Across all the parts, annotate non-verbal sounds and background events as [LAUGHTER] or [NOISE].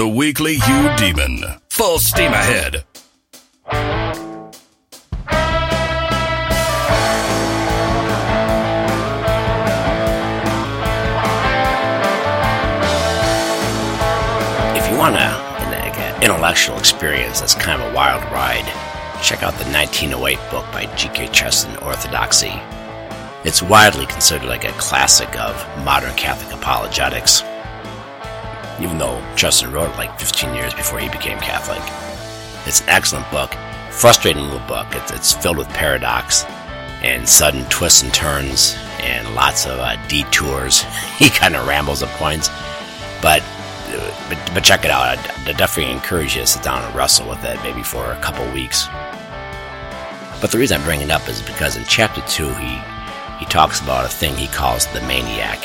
The Weekly Hugh Demon. Full steam ahead. If you want an intellectual experience that's kind of a wild ride, check out the 1908 book by G.K. Chesterton, Orthodoxy. It's widely considered like a classic of modern Catholic apologetics, even though Chesterton wrote it like 15 years before he became Catholic. It's an excellent book, frustrating little book. It's, it's filled with paradox and sudden twists and turns and lots of uh, detours. [LAUGHS] he kind of rambles at points, but but, but check it out. I definitely encourage you to sit down and wrestle with it, maybe for a couple weeks. But the reason I bring it up is because in chapter two, he he talks about a thing he calls the maniac.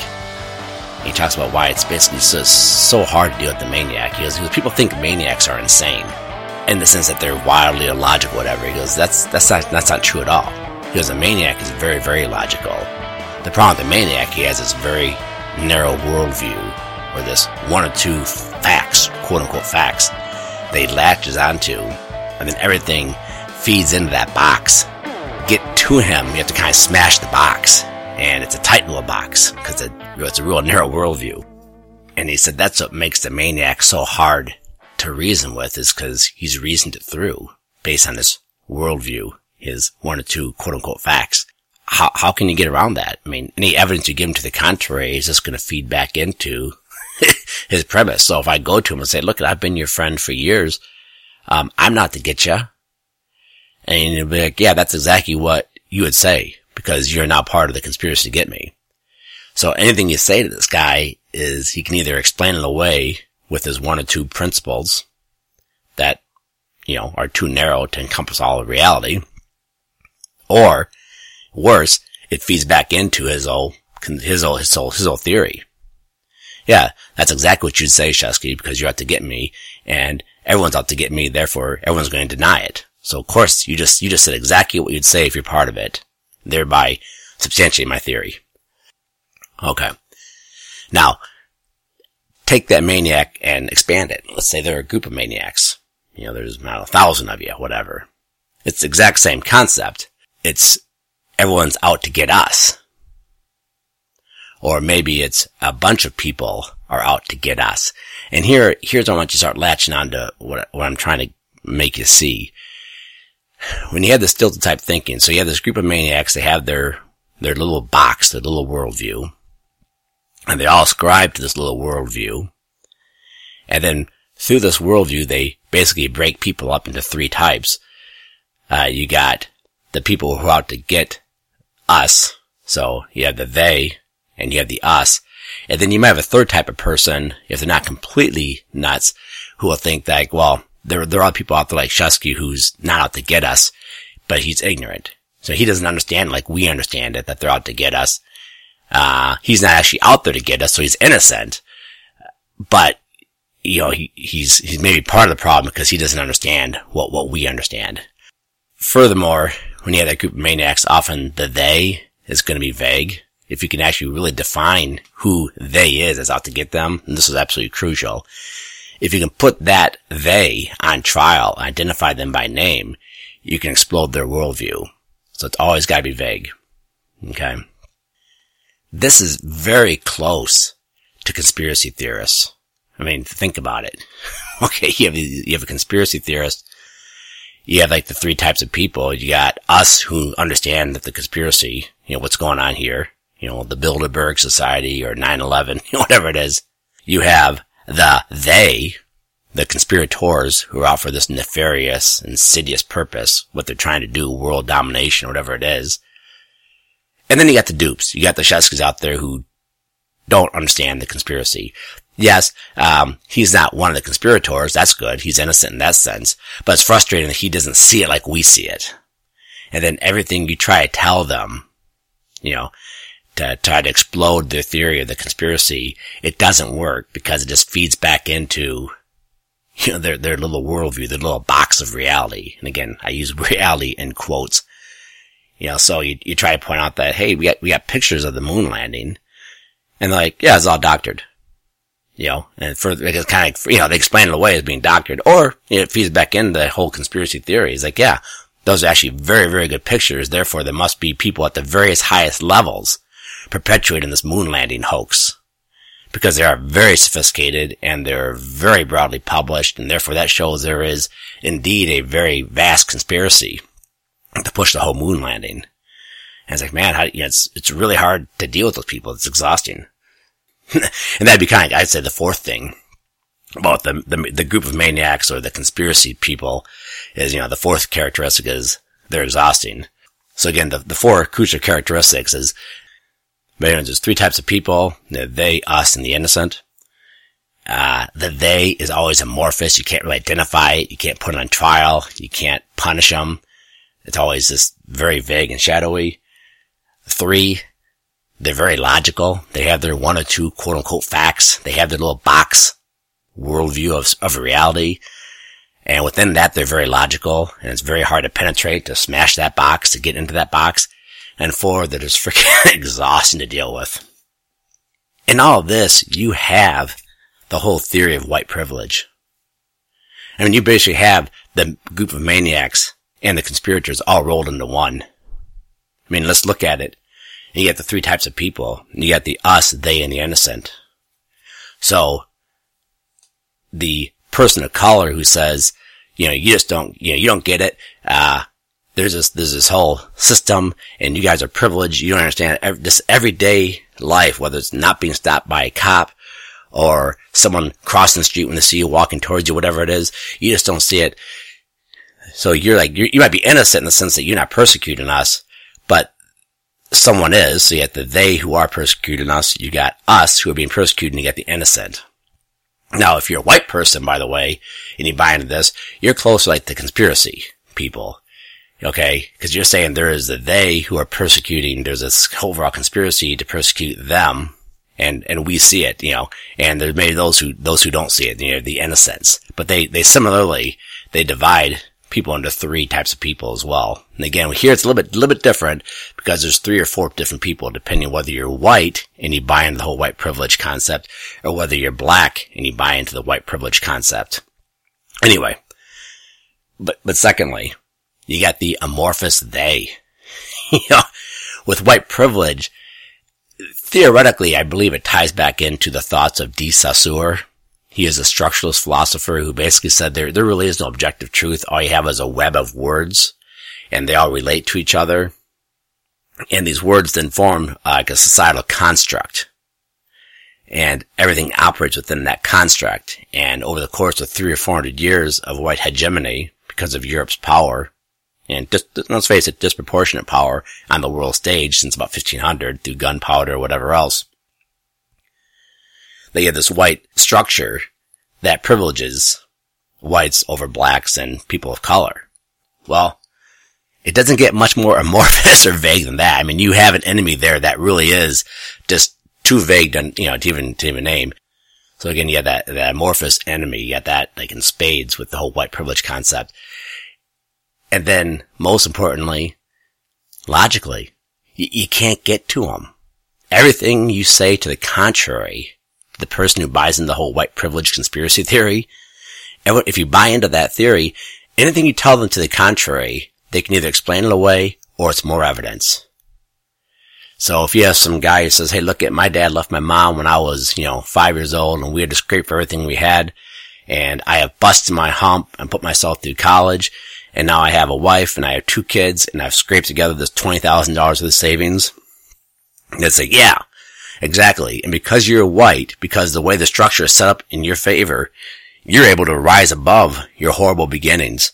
He talks about why it's basically so, so hard to deal with the maniac. He goes, because people think maniacs are insane, in the sense that they're wildly illogical, whatever. He goes, that's that's not that's not true at all. He goes, a maniac is very very logical. The problem with the maniac, he has this very narrow worldview or this one or two facts, quote unquote facts, he latches onto, and then everything feeds into that box. Get to him, you have to kind of smash the box, and it's a tight little box because it, it's a real narrow worldview. And he said that's what makes the maniac so hard to reason with, is because he's reasoned it through based on his worldview, his one or two quote unquote facts. How, how can you get around that? I mean, any evidence you give him to the contrary is just going to feed back into [LAUGHS] his premise. So if I go to him and say, look, I've been your friend for years. Um, I'm not to get you. And he'll be like, yeah, that's exactly what you would say because you're now part of the conspiracy to get me. So anything you say to this guy is he can either explain it away with his one or two principles that, you know, are too narrow to encompass all of reality. Or worse, it feeds back into his old, his old, his old, his old theory. Yeah, that's exactly what you'd say, Shesky, because you're out to get me, and everyone's out to get me, therefore everyone's going to deny it. So of course, you just, you just said exactly what you'd say if you're part of it, thereby substantiating my theory. Okay. Now, take that maniac and expand it. Let's say there are a group of maniacs. You know, there's not a thousand of you, whatever. It's the exact same concept. It's everyone's out to get us. Or maybe it's a bunch of people are out to get us. And here, here's what I want you to start latching on to what, what I'm trying to make you see. When you have this stilted type thinking, so you have this group of maniacs, they have their, their little box, their little worldview, and they all ascribe to this little worldview. And then through this worldview, they basically break people up into three types. Uh, you got the people who are out to get us. So you have the they, and you have the us. And then you might have a third type of person, if they're not completely nuts, who will think that, well, there, there are people out there like Shusky who's not out to get us, but he's ignorant. So he doesn't understand like we understand it, that they're out to get us. Uh, he's not actually out there to get us, so he's innocent. But, you know, he, he's, he's maybe part of the problem because he doesn't understand what, what we understand. Furthermore, when you have that group of maniacs, often the they is going to be vague if you can actually really define who they is as out to get them, and this is absolutely crucial, if you can put that they on trial, identify them by name, you can explode their worldview. So it's always got to be vague. Okay. This is very close to conspiracy theorists. I mean, think about it. [LAUGHS] okay, you have, you have a conspiracy theorist. You have like the three types of people. You got us who understand that the conspiracy, you know, what's going on here you know, the Bilderberg Society or 9-11, [LAUGHS] whatever it is. You have the they, the conspirators who are out for this nefarious, insidious purpose, what they're trying to do, world domination, whatever it is. And then you got the dupes. You got the Sheskys out there who don't understand the conspiracy. Yes, um, he's not one of the conspirators. That's good. He's innocent in that sense. But it's frustrating that he doesn't see it like we see it. And then everything you try to tell them, you know, to try to explode their theory of the conspiracy, it doesn't work because it just feeds back into, you know, their, their little worldview, their little box of reality. And again, I use [LAUGHS] reality in quotes. You know, so you, you try to point out that, hey, we got, we got pictures of the moon landing. And they're like, yeah, it's all doctored. you know, and for, it's kind of, you know, they explain it away as being doctored, or you know, it feeds back into the whole conspiracy theory. It's like, yeah, those are actually very, very good pictures. Therefore, there must be people at the various highest levels perpetuating this moon landing hoax. Because they are very sophisticated and they're very broadly published, and therefore that shows there is indeed a very vast conspiracy to push the whole moon landing. And it's like, man, how, you know, it's, it's really hard to deal with those people. It's exhausting. [LAUGHS] and that'd be kind of, I'd say the fourth thing about the, the, the group of maniacs or the conspiracy people is, you know, the fourth characteristic is they're exhausting. So again, the, the four crucial characteristics is, there's three types of people, the they, us, and the innocent. Uh, the they is always amorphous. You can't really identify it. You can't put it on trial. You can't punish them. It's always just very vague and shadowy. Three, they're very logical. They have their one or two quote unquote facts. They have their little box worldview of, of reality. And within that, they're very logical and it's very hard to penetrate, to smash that box, to get into that box. And four, that is freaking [LAUGHS] exhausting to deal with. In all of this, you have the whole theory of white privilege. I mean, you basically have the group of maniacs and the conspirators all rolled into one. I mean, let's look at it. You get the three types of people. You got the us, they, and the innocent. So, the person of color who says, you know, you just don't, you know, you don't get it. Uh, there's this, there's this whole system and you guys are privileged. You don't understand every, this everyday life, whether it's not being stopped by a cop or someone crossing the street when they see you walking towards you, whatever it is. You just don't see it. So you're like, you're, you might be innocent in the sense that you're not persecuting us, but someone is. So you the they who are persecuting us. You got us who are being persecuted and you got the innocent. Now, if you're a white person, by the way, and you buy into this, you're close to like the conspiracy people. Okay? Cause you're saying there is the they who are persecuting, there's this overall conspiracy to persecute them. And, and we see it, you know, and there may be those who, those who don't see it, you know, the innocents. But they, they similarly, they divide people into three types of people as well. And again, here it's a little bit, a little bit different because there's three or four different people depending whether you're white and you buy into the whole white privilege concept or whether you're black and you buy into the white privilege concept. Anyway, but, but secondly, you got the amorphous they. [LAUGHS] you know, with white privilege, theoretically, I believe it ties back into the thoughts of De Saussure, he is a structuralist philosopher who basically said there, there really is no objective truth. All you have is a web of words and they all relate to each other. And these words then form uh, like a societal construct. And everything operates within that construct. And over the course of three or four hundred years of white hegemony, because of Europe's power, and just, let's face it, disproportionate power on the world stage since about 1500 through gunpowder or whatever else, they have this white structure that privileges whites over blacks and people of color. Well, it doesn't get much more [LAUGHS] amorphous or vague than that. I mean, you have an enemy there that really is just too vague to, you know, to even, to even name. So again, you have that, that amorphous enemy. You got that like in spades with the whole white privilege concept. And then most importantly, logically, you, you can't get to them. Everything you say to the contrary the person who buys into the whole white privilege conspiracy theory, if you buy into that theory, anything you tell them to the contrary, they can either explain it away or it's more evidence. So if you have some guy who says, hey, look at my dad left my mom when I was, you know, five years old and we had to scrape for everything we had and I have busted my hump and put myself through college and now I have a wife and I have two kids and I've scraped together this $20,000 of the savings. And it's like, yeah, Exactly. And because you're white, because the way the structure is set up in your favor, you're able to rise above your horrible beginnings.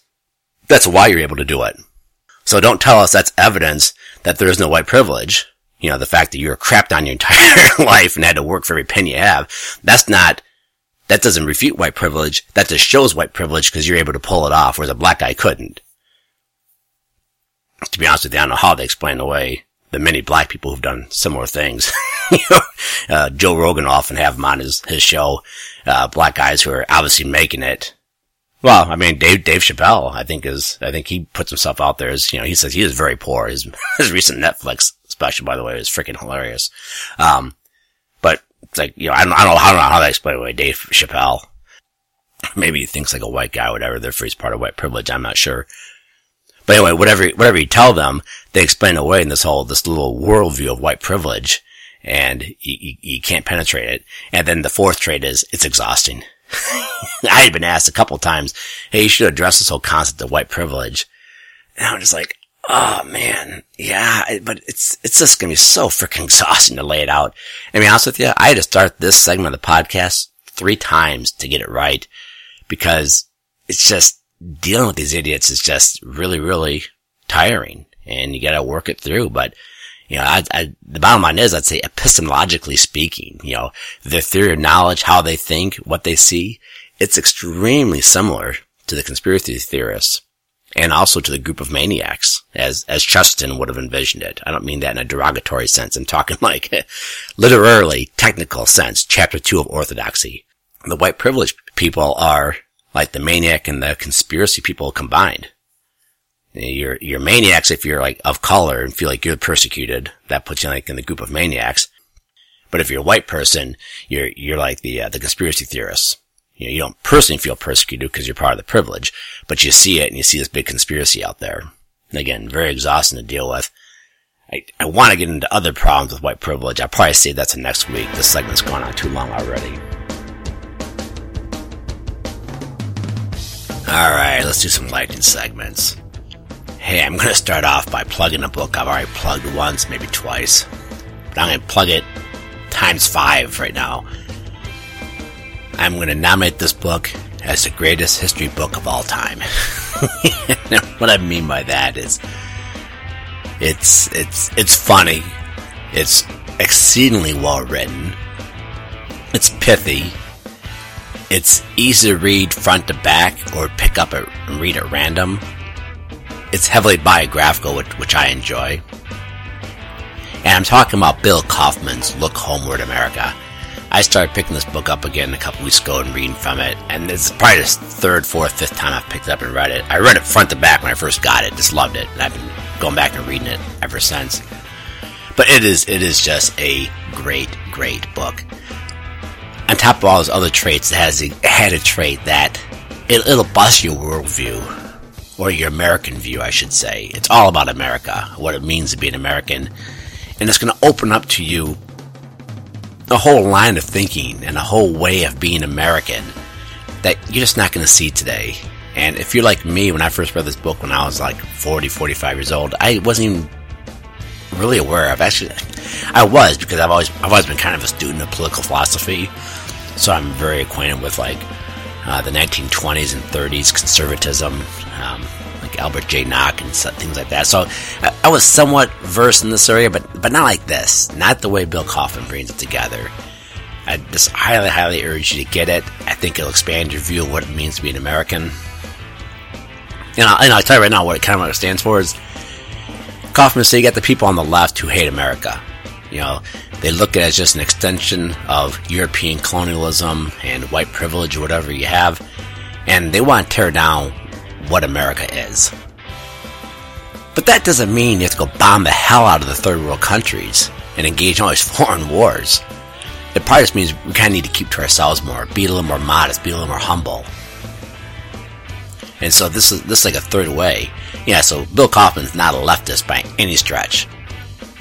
That's why you're able to do it. So don't tell us that's evidence that there is no white privilege. You know, the fact that you're crapped on your [LAUGHS] entire life and had to work for every penny you have. That's not, that doesn't refute white privilege. That just shows white privilege because you're able to pull it off, whereas a black guy couldn't. To be honest with you, I don't know how they explain away the many black people who've done similar things. [LAUGHS] uh, Joe Rogan often have him on his, his show. Uh, black guys who are obviously making it. Well, I mean, Dave, Dave Chappelle, I think is, I think he puts himself out there as, you know, he says he is very poor. His, [LAUGHS] his recent Netflix special, by the way, is freaking hilarious. Um, It's like, you know, I don't, I don't, I don't know how to explain it away. Dave Chappelle. Maybe he thinks like a white guy, whatever. Therefore he's part of white privilege. I'm not sure. But anyway, whatever, whatever you tell them, they explain away in this whole, this little worldview of white privilege and you, you, you can't penetrate it. And then the fourth trait is it's exhausting. [LAUGHS] I had been asked a couple times, Hey, you should address this whole concept of white privilege. And I'm just like, Oh man. Yeah. But it's, it's just to be so freaking [LAUGHS] exhausting to lay it out. I mean, honest with you, I had to start this segment of the podcast three times to get it right because it's just dealing with these idiots is just really, really tiring and you got to work it through. But, you know, I, I, the bottom line is, I'd say epistemologically speaking, you know, their theory of knowledge, how they think, what they see, it's extremely similar to the conspiracy theorists and also to the group of maniacs as, as Chesterton would have envisioned it. I don't mean that in a derogatory sense. I'm talking [LAUGHS] like literally technical sense, chapter two of orthodoxy. The white privileged people are like the maniac and the conspiracy people combined. You're, you're maniacs if you're like of color and feel like you're persecuted. That puts you like in the group of maniacs. But if you're a white person, you're, you're like the, uh, the conspiracy theorists. You know, you don't personally feel persecuted because you're part of the privilege, but you see it and you see this big conspiracy out there. And again, very exhausting to deal with. I, I want to get into other problems with white privilege. I'll probably save that to next week. This segment's gone on too long already. Alright, let's do some lightning segments. Hey, I'm gonna start off by plugging a book I've already plugged once, maybe twice. But I'm gonna plug it times five right now. I'm gonna nominate this book as the greatest history book of all time. [LAUGHS] what I mean by that is it's it's it's funny. It's exceedingly well written. It's pithy. It's easy to read front to back or pick up and read at random. It's heavily biographical, which, which I enjoy. And I'm talking about Bill Kauffman's Look Homeward America. I started picking this book up again a couple weeks ago and reading from it, and it's probably the third, fourth, fifth time I've picked it up and read it. I read it front to back when I first got it, just loved it, and I've been going back and reading it ever since. But it is, it is just a great, great book on top of all those other traits, it has had a trait that it, it'll bust your worldview, or your American view, I should say. It's all about America, what it means to be an American, and it's going to open up to you a whole line of thinking and a whole way of being American that you're just not going to see today. And if you're like me, when I first read this book when I was like 40, 45 years old, I wasn't even really aware of. Actually, I was because I've always I've always been kind of a student of political philosophy, so I'm very acquainted with like uh, the 1920s and 30s conservatism, um, like Albert J. Nock and things like that. So I, I, was somewhat versed in this area, but but not like this, not the way Bill Kauffman brings it together. I just highly, highly urge you to get it. I think it'll expand your view of what it means to be an American. And I'll, and I'll tell you right now what it kind of stands for is Kauffman said you got the people on the left who hate America. You know, they look at it as just an extension of European colonialism and white privilege or whatever you have, and they want to tear down what America is. But that doesn't mean you have to go bomb the hell out of the third world countries and engage in all these [LAUGHS] foreign wars. It probably just means we kind of need to keep to ourselves more, be a little more modest, be a little more humble. And so this is this is like a third way. Yeah, so Bill Kauffman's not a leftist by any stretch.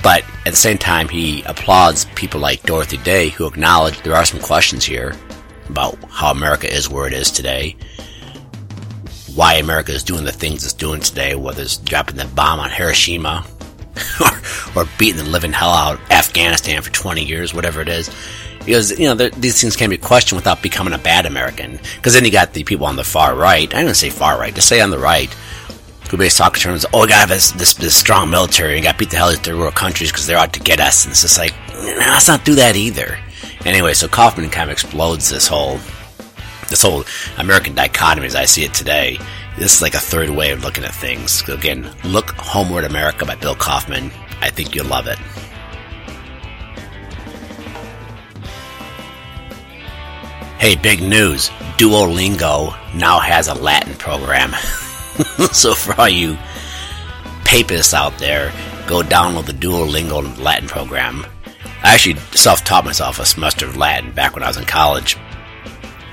But at the same time, he applauds people like Dorothy Day who acknowledge there are some questions here about how America is where it is today, why America is doing the things it's doing today, whether it's dropping the bomb on Hiroshima [LAUGHS] or, or beating the living hell out of Afghanistan for 20 years, whatever it is. Because, you know, these things can be questioned without becoming a bad American. Because then you got the people on the far right, I don't say far right, just say on the right, who basically talk terms oh, we gotta have this, this, this strong military, and gotta beat the hell out of third world countries because they're out to get us. And it's just like, nah, let's not do that either. Anyway, so Kauffman kind of explodes this whole, this whole American dichotomy as I see it today. This is like a third way of looking at things. Again, look Homeward America by Bill Kauffman. I think you'll love it. Hey, big news. Duolingo now has a Latin program. [LAUGHS] so for all you papists out there, go download the Duolingo Latin program. I actually self-taught myself a semester of Latin back when I was in college.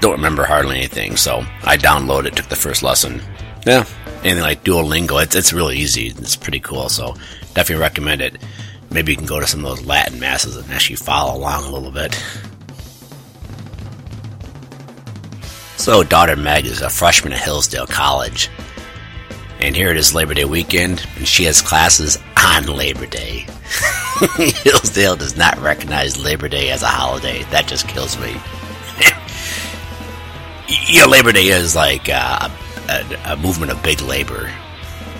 Don't remember hardly anything, so I downloaded, it, took the first lesson. Yeah, anything like Duolingo, it's, it's really easy. It's pretty cool, so definitely recommend it. Maybe you can go to some of those Latin masses and actually follow along a little bit. So, daughter Meg is a freshman at Hillsdale College. And here it is Labor Day weekend, and she has classes on Labor Day. [LAUGHS] Hillsdale does not recognize Labor Day as a holiday. That just kills me. You know, Labor Day is like uh, a, a, movement of big labor.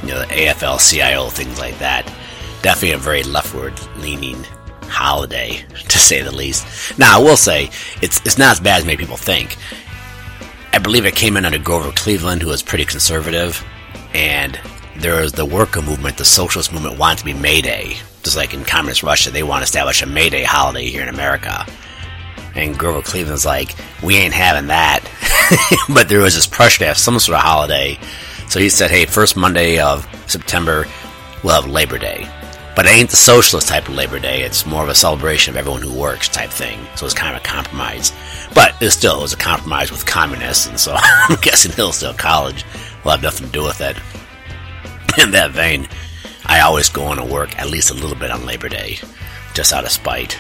You know, the AFL CIO, things like that. Definitely a very leftward leaning holiday, [LAUGHS] to say the least. Now, I will say, it's, it's not as bad as many people think. I believe it came in under Grover Cleveland, who was pretty conservative and there is the worker movement, the socialist movement wanted to be May Day. Just like in communist Russia, they want to establish a May Day holiday here in America. And Grover Cleveland's like, we ain't having that. [LAUGHS] but there was this pressure to have some sort of holiday. So he said, hey, first Monday of September, we'll have Labor Day. But it ain't the socialist type of Labor Day. It's more of a celebration of everyone who works type thing. So it's kind of a compromise. But it still was a compromise with communists. And so [LAUGHS] I'm guessing Hillsdale College will have nothing to do with it. [LAUGHS] In that vein, I always go on to work at least a little bit on Labor Day, just out of spite.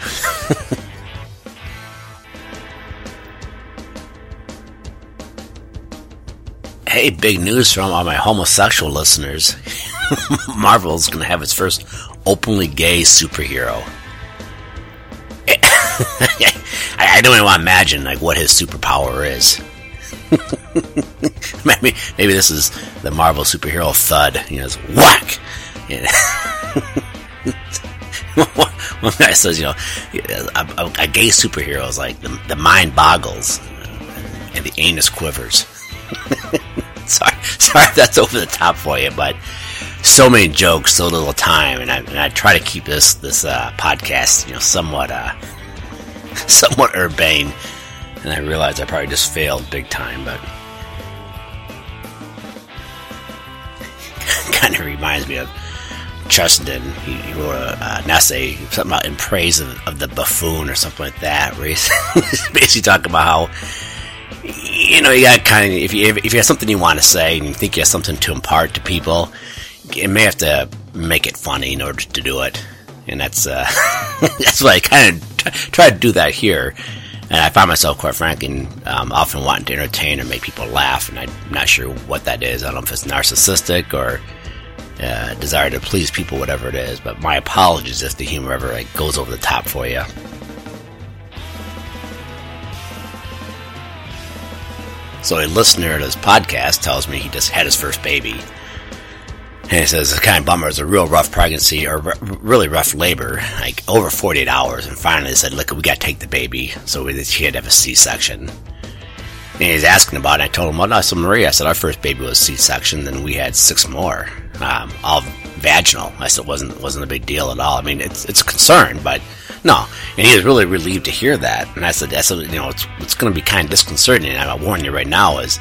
Hey, big news from all my homosexual listeners. [LAUGHS] Marvel's going to have its first openly gay superhero. [LAUGHS] I don't even want to imagine like what his superpower is. [LAUGHS] maybe maybe this is the Marvel superhero thud. Know, it's whack. One guy says, you know, a, a, a gay superhero is like the, the, mind boggles and the anus quivers. [LAUGHS] sorry, sorry that's over the top for you, but so many jokes, so little time, and I, and I try to keep this this uh, podcast, you know, somewhat uh, [LAUGHS] somewhat urbane and I realize I probably just failed big time, but [LAUGHS] kind of reminds me of Chesterton. He, he wrote a, an essay, something about in praise of, of, the buffoon or something like that, where he's basically talking about how, you know, you got kind of, if you, if you have something you want to say and you think you have something to impart to people, you may have to make it funny in order to do it. And that's, uh, [LAUGHS] that's why I kind of t- try to do that here. And I find myself, quite frankly, um, often wanting to entertain or make people laugh, and I'm not sure what that is. I don't know if it's narcissistic or uh, desire to please people, whatever it is. But my apologies if the humor ever like, goes over the top for you. So a listener to this podcast tells me he just had his first baby. And he says it's kind of bummer. It's a real rough pregnancy or r- really rough labor, like over 48 hours. And finally, they said, "Look, we got to take the baby." So we, she had to have a C-section. And he's asking about it. I told him, "Well, no, so Maria." I said, "Our first baby was C-section, then we had six more, um, all vaginal." I said, "It wasn't wasn't a big deal at all. I mean, it's it's a concern, but no." And he was really relieved to hear that. And I said, "I said, you know, it's it's going to be kind of disconcerting." And I'm warning you right now is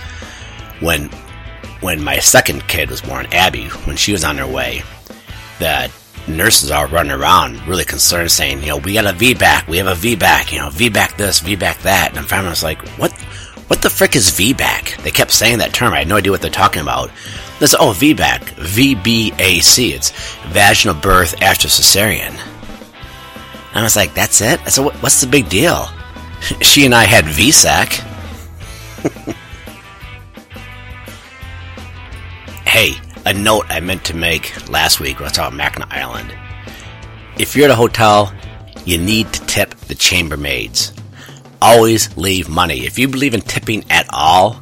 when when my second kid was born, Abby, when she was on her way, the nurses are running around really concerned, saying, you know, we got a VBAC, we have a VBAC, you know, VBAC this, VBAC that. And finally I was like, what, what the frick is VBAC? They kept saying that term. I had no idea what they're talking about. They said, oh, VBAC, VBAC. It's vaginal birth after cesarean. And I was like, that's it? I said, what's the big deal? [LAUGHS] she and I had VSAC. [LAUGHS] Hey, a note I meant to make last week when I was talking Mackinac Island. If you're at a hotel, you need to tip the chambermaids. Always leave money. If you believe in tipping at all,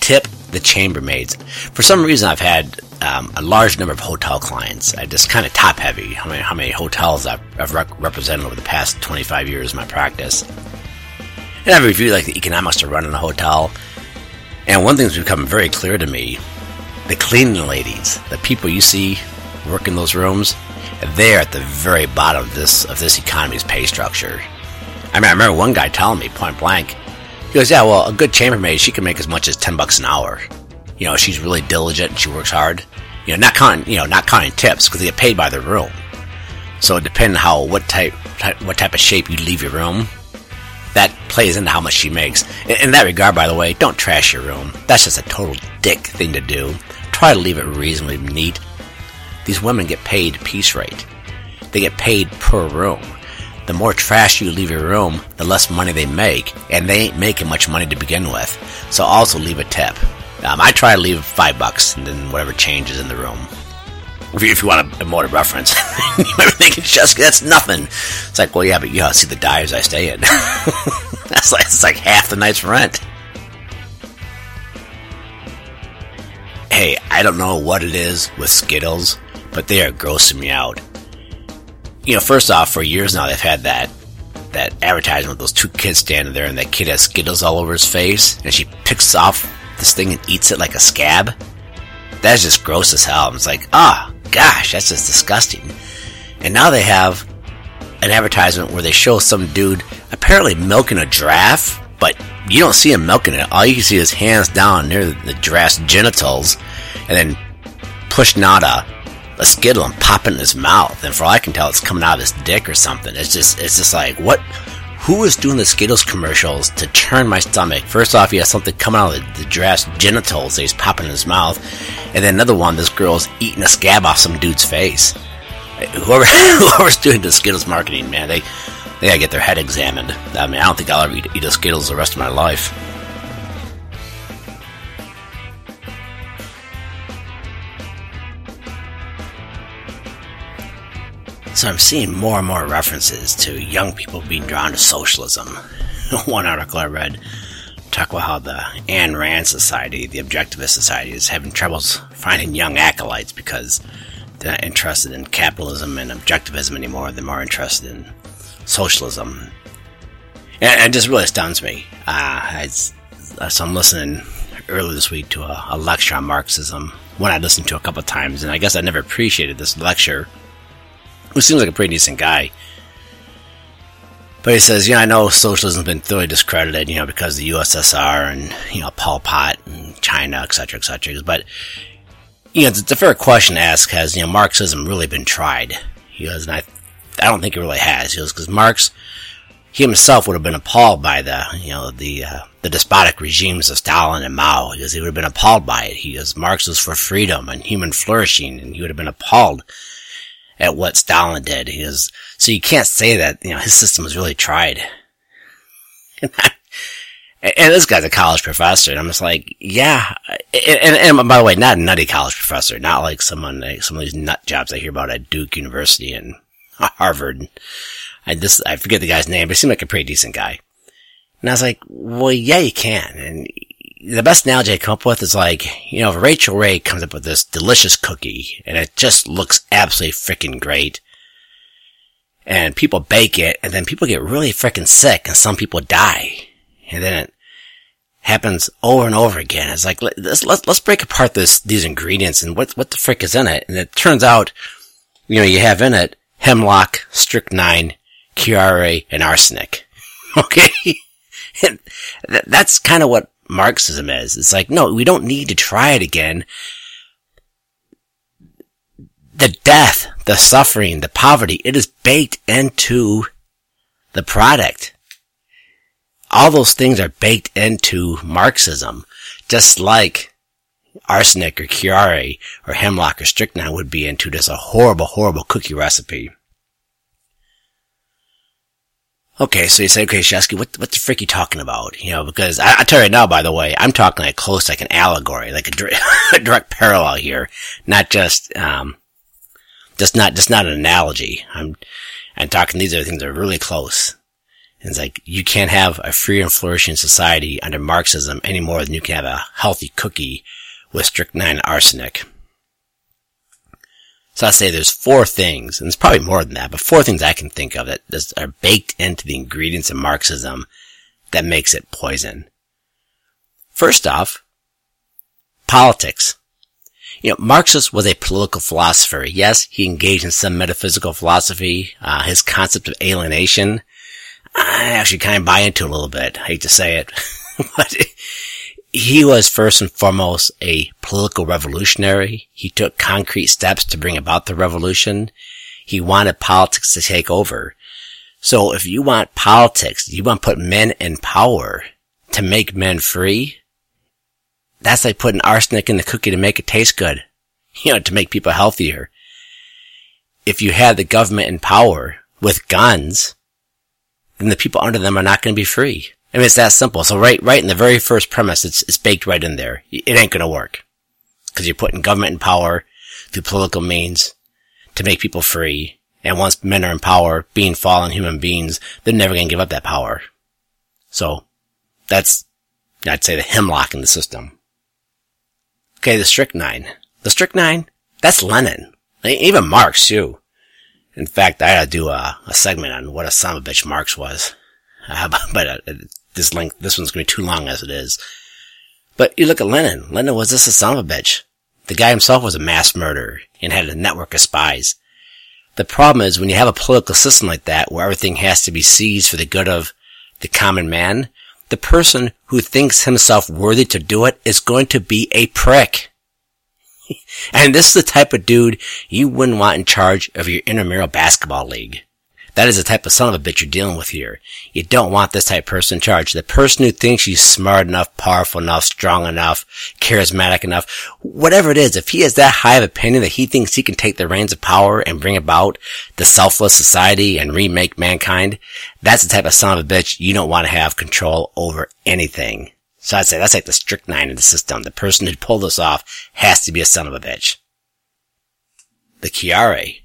tip the chambermaids. For some reason, I've had um, a large number of hotel clients. I just kind of top heavy. How many, how many hotels I've, I've rep- represented over the past 25 years of my practice. And I've reviewed like the economics of running a hotel. And one thing's become very clear to me the cleaning ladies, the people you see work in those rooms, they're at the very bottom of this of this economy's pay structure. I mean, I remember one guy telling me point blank, he goes, "Yeah, well, a good chambermaid, she can make as much as ten bucks an hour. You know, she's really diligent and she works hard. You know, not counting, you know, not counting tips because they get paid by the room. So depending how what type, type what type of shape you leave your room, that plays into how much she makes. In, in that regard, by the way, don't trash your room. That's just a total dick thing to do. Try to leave it reasonably neat. These women get paid piece rate. They get paid per room. The more trash you leave your room, the less money they make, and they ain't making much money to begin with. So also leave a tip. Um, I try to leave five bucks and then whatever changes in the room. If you, if you want a, more reference, [LAUGHS] you might be thinking, just that's nothing. It's like, well, yeah, but you gotta see the dives I stay in. [LAUGHS] that's like it's like half the night's rent. Hey, I don't know what it is with Skittles, but they are grossing me out. You know, first off, for years now they've had that that advertisement with those two kids standing there, and that kid has Skittles all over his face, and she picks off this thing and eats it like a scab. That's just gross as hell. It's like, ah, oh, gosh, that's just disgusting. And now they have an advertisement where they show some dude apparently milking a giraffe, but you don't see him milking it. All you can see is hands down near the giraffe's genitals, and then pushing out a, a skittle and popping in his mouth. And for all I can tell, it's coming out of his dick or something. It's just, it's just like, what? Who is doing the Skittles commercials to churn my stomach? First off, he has something coming out of the, giraffe's genitals that he's popping in his mouth. And then another one, this girl's eating a scab off some dude's face. Whoever, [LAUGHS] whoever's doing the Skittles marketing, man, they, they gotta get their head examined. I mean, I don't think I'll ever eat, eat a Skittles the rest of my life. So I'm seeing more and more references to young people being drawn to socialism. [LAUGHS] One article I read talk about how the Ayn Rand Society, the Objectivist Society, is having troubles finding young acolytes because they're not interested in capitalism and objectivism anymore. They're more interested in socialism. And it just really astounds me. Uh, I, so I'm listening earlier this week to a, a lecture on Marxism, one I listened to a couple times, and I guess I never appreciated this lecture who seems like a pretty decent guy. But he says, know, I know socialism's been thoroughly discredited, you know, because of the USSR and, you know, Pol Pot and China, etc., etc. But, you know, it's a fair question to ask, has, you know, Marxism really been tried? He goes, and I, I don't think it really has. He goes, because Marx, he himself would have been appalled by the, you know, the, uh, the despotic regimes of Stalin and Mao, because he would have been appalled by it. He goes, Marx was for freedom and human flourishing, and he would have been appalled at what Stalin did. He was, so you can't say that, you know, his system was really tried. [LAUGHS] and, this guy's a college professor, and I'm just like, yeah. And, and, and, by the way, not a nutty college professor, not like someone, like some of these nut jobs I hear about at Duke University and [LAUGHS] Harvard. I just, I forget the guy's name, but he seemed like a pretty decent guy. And I was like, well, yeah, you can. And the best analogy I come up with is like, you know, if Rachael Ray comes up with this delicious cookie and it just looks absolutely freaking great and people bake it and then people get really freaking sick and some people die and then it happens over and over again. It's like, let's, let's, let's break apart this, these ingredients and what, what the frick is in it. And it turns out, you know, you have in it hemlock, strychnine, curare, and arsenic. [LAUGHS] Okay. [LAUGHS] that's kind of what Marxism is. It's like, no, we don't need to try it again. The death, the suffering, the poverty, it is baked into the product. All those things are baked into Marxism, just like arsenic or curare or hemlock or strychnine would be into just a horrible, horrible cookie recipe. Okay, so you say, okay, Shesky, what, what the frick you talking about? You know, because I, I tell you right now, by the way, I'm talking like close, like an allegory, like a, [LAUGHS] a direct parallel here, not just, um, just not, just not an analogy. I'm, I'm talking, these are things that are really close. And it's like, you can't have a free and flourishing society under Marxism any more than you can have a healthy cookie with strychnine arsenic. So I say there's four things, and it's probably more than that, but four things I can think of that are baked into the ingredients of Marxism that makes it poison. First off, politics. You know, Marxist was a political philosopher. Yes, he engaged in some metaphysical philosophy. Uh, his concept of alienation, I actually kind of buy into a little bit. I hate to say it, [LAUGHS] but he was first and foremost a political revolutionary. He took concrete steps to bring about the revolution. He wanted politics to take over. So if you want politics, you want to put men in power to make men free, that's like putting arsenic in the cookie to make it taste good. [LAUGHS] You know, to make people healthier. If you have the government in power with guns, then the people under them are not going to be free. I mean, it's that simple. So right, right in the very first premise, it's, it's baked right in there. It ain't to work. Cause you're putting government in power through political means to make people free. And once men are in power, being fallen human beings, they're never to give up that power. So that's, I'd say the hemlock in the system. Okay, the strychnine. The strychnine, that's Lenin. Even Marx too. In fact, I gotta do a, a segment on what a son of a bitch Marx was. Uh, [LAUGHS] but uh, this link, this one's gonna be too long as it is. But you look at Lenin. Lenin was just a son of a bitch. The guy himself was a mass murderer and had a network of spies. The problem is when you have a political system like that where everything has to be seized for the good of the common man, the person who thinks himself worthy to do it is going to be a prick. [LAUGHS] and this is the type of dude you wouldn't want in charge of your intramural basketball league. That is the type of son of a bitch you're dealing with here. You don't want this type of person in charge. The person who thinks he's smart enough, powerful enough, strong enough, charismatic enough, whatever it is, if he has that high of opinion that he thinks he can take the reins of power and bring about the selfless society and remake mankind, that's the type of son of a bitch you don't want to have control over anything. So I'd say that's like the strychnine in the system. The person who pulled this off has to be a son of a bitch. The curare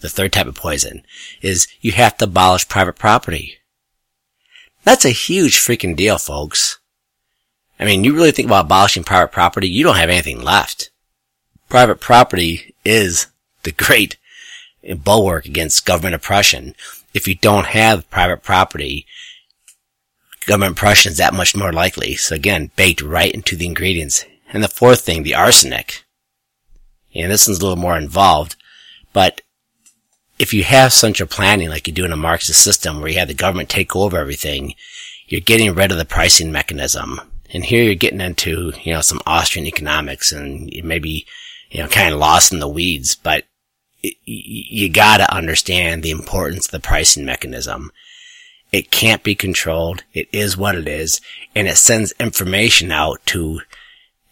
the third type of poison, is you have to abolish private property. That's a huge freaking deal, folks. I mean, you really think about abolishing private property, you don't have anything left. Private property is the great bulwark against government oppression. If you don't have private property, government oppression is that much more likely. So again, baked right into the ingredients. And the fourth thing, the arsenic. And this one's a little more involved, but if you have central planning like you do in a Marxist system where you have the government take over everything, you're getting rid of the pricing mechanism. And here you're getting into, you know, some Austrian economics and maybe, you know, kind of lost in the weeds, but it, you gotta understand the importance of the pricing mechanism. It can't be controlled. It is what it is. And it sends information out to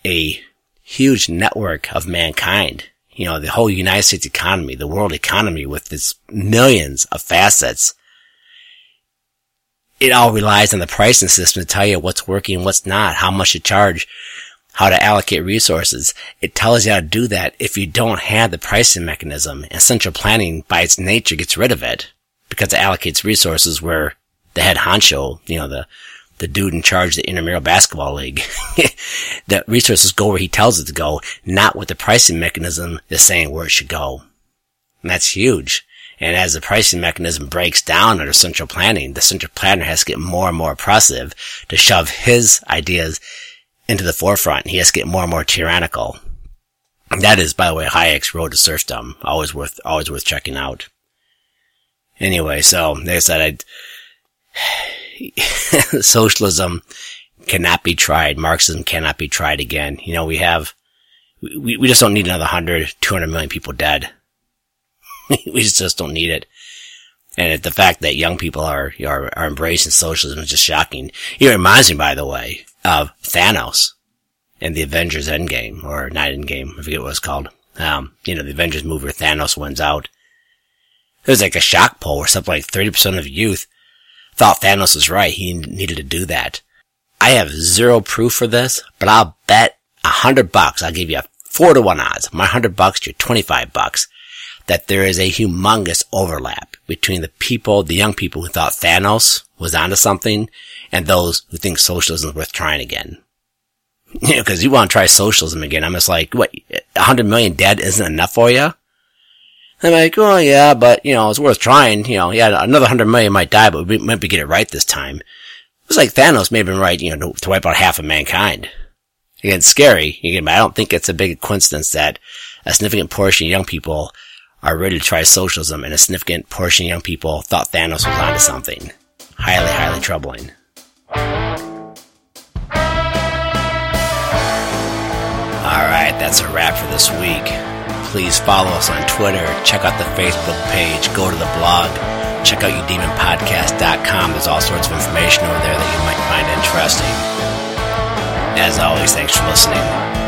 a huge network of mankind you know, the whole United States economy, the world economy with its millions of facets, it all relies on the pricing system to tell you what's working, what's not, how much to charge, how to allocate resources. It tells you how to do that if you don't have the pricing mechanism and central planning by its nature gets rid of it because it allocates resources where the head honcho, you know, the, the dude in charge of the intramural basketball league. [LAUGHS] that resources go where he tells it to go, not what the pricing mechanism is saying where it should go. And that's huge. And as the pricing mechanism breaks down under central planning, the central planner has to get more and more oppressive to shove his ideas into the forefront. He has to get more and more tyrannical. That is, by the way, Hayek's Road to Serfdom. Always worth, always worth checking out. Anyway, so, like I said, I'd, [LAUGHS] socialism cannot be tried. Marxism cannot be tried again. You know, we have, we, we just don't need another 100, 200 million people dead. [LAUGHS] we just don't need it. And the fact that young people are, are, are embracing socialism is just shocking. It reminds me, by the way, of Thanos and the Avengers Endgame, or not Endgame, I forget what it's called. Um, you know, the Avengers movie where Thanos wins out. There's like a shock poll where something like 30% of youth thought Thanos was right. He needed to do that. I have zero proof for this, but I'll bet a hundred bucks. I'll give you a four to one odds. My hundred bucks to your 25 bucks that there is a humongous overlap between the people, the young people who thought Thanos was onto something and those who think socialism is worth trying again. [LAUGHS] You know, cause you want to try socialism again. I'm just like, what, a hundred million dead isn't enough for you? I'm like, oh yeah, but you know, it's worth trying. You know, yeah, another hundred million might die, but we might be get it right this time. It was like Thanos may have been right, you know, to, to wipe out half of mankind. Again, scary. Again, but I don't think it's a big coincidence that a significant portion of young people are ready to try socialism and a significant portion of young people thought Thanos was onto something. Highly, highly troubling. Alright, that's a wrap for this week. Please follow us on Twitter, check out the Facebook page, go to the blog, check out udemonpodcast.com. There's all sorts of information over there that you might find interesting. As always, thanks for listening.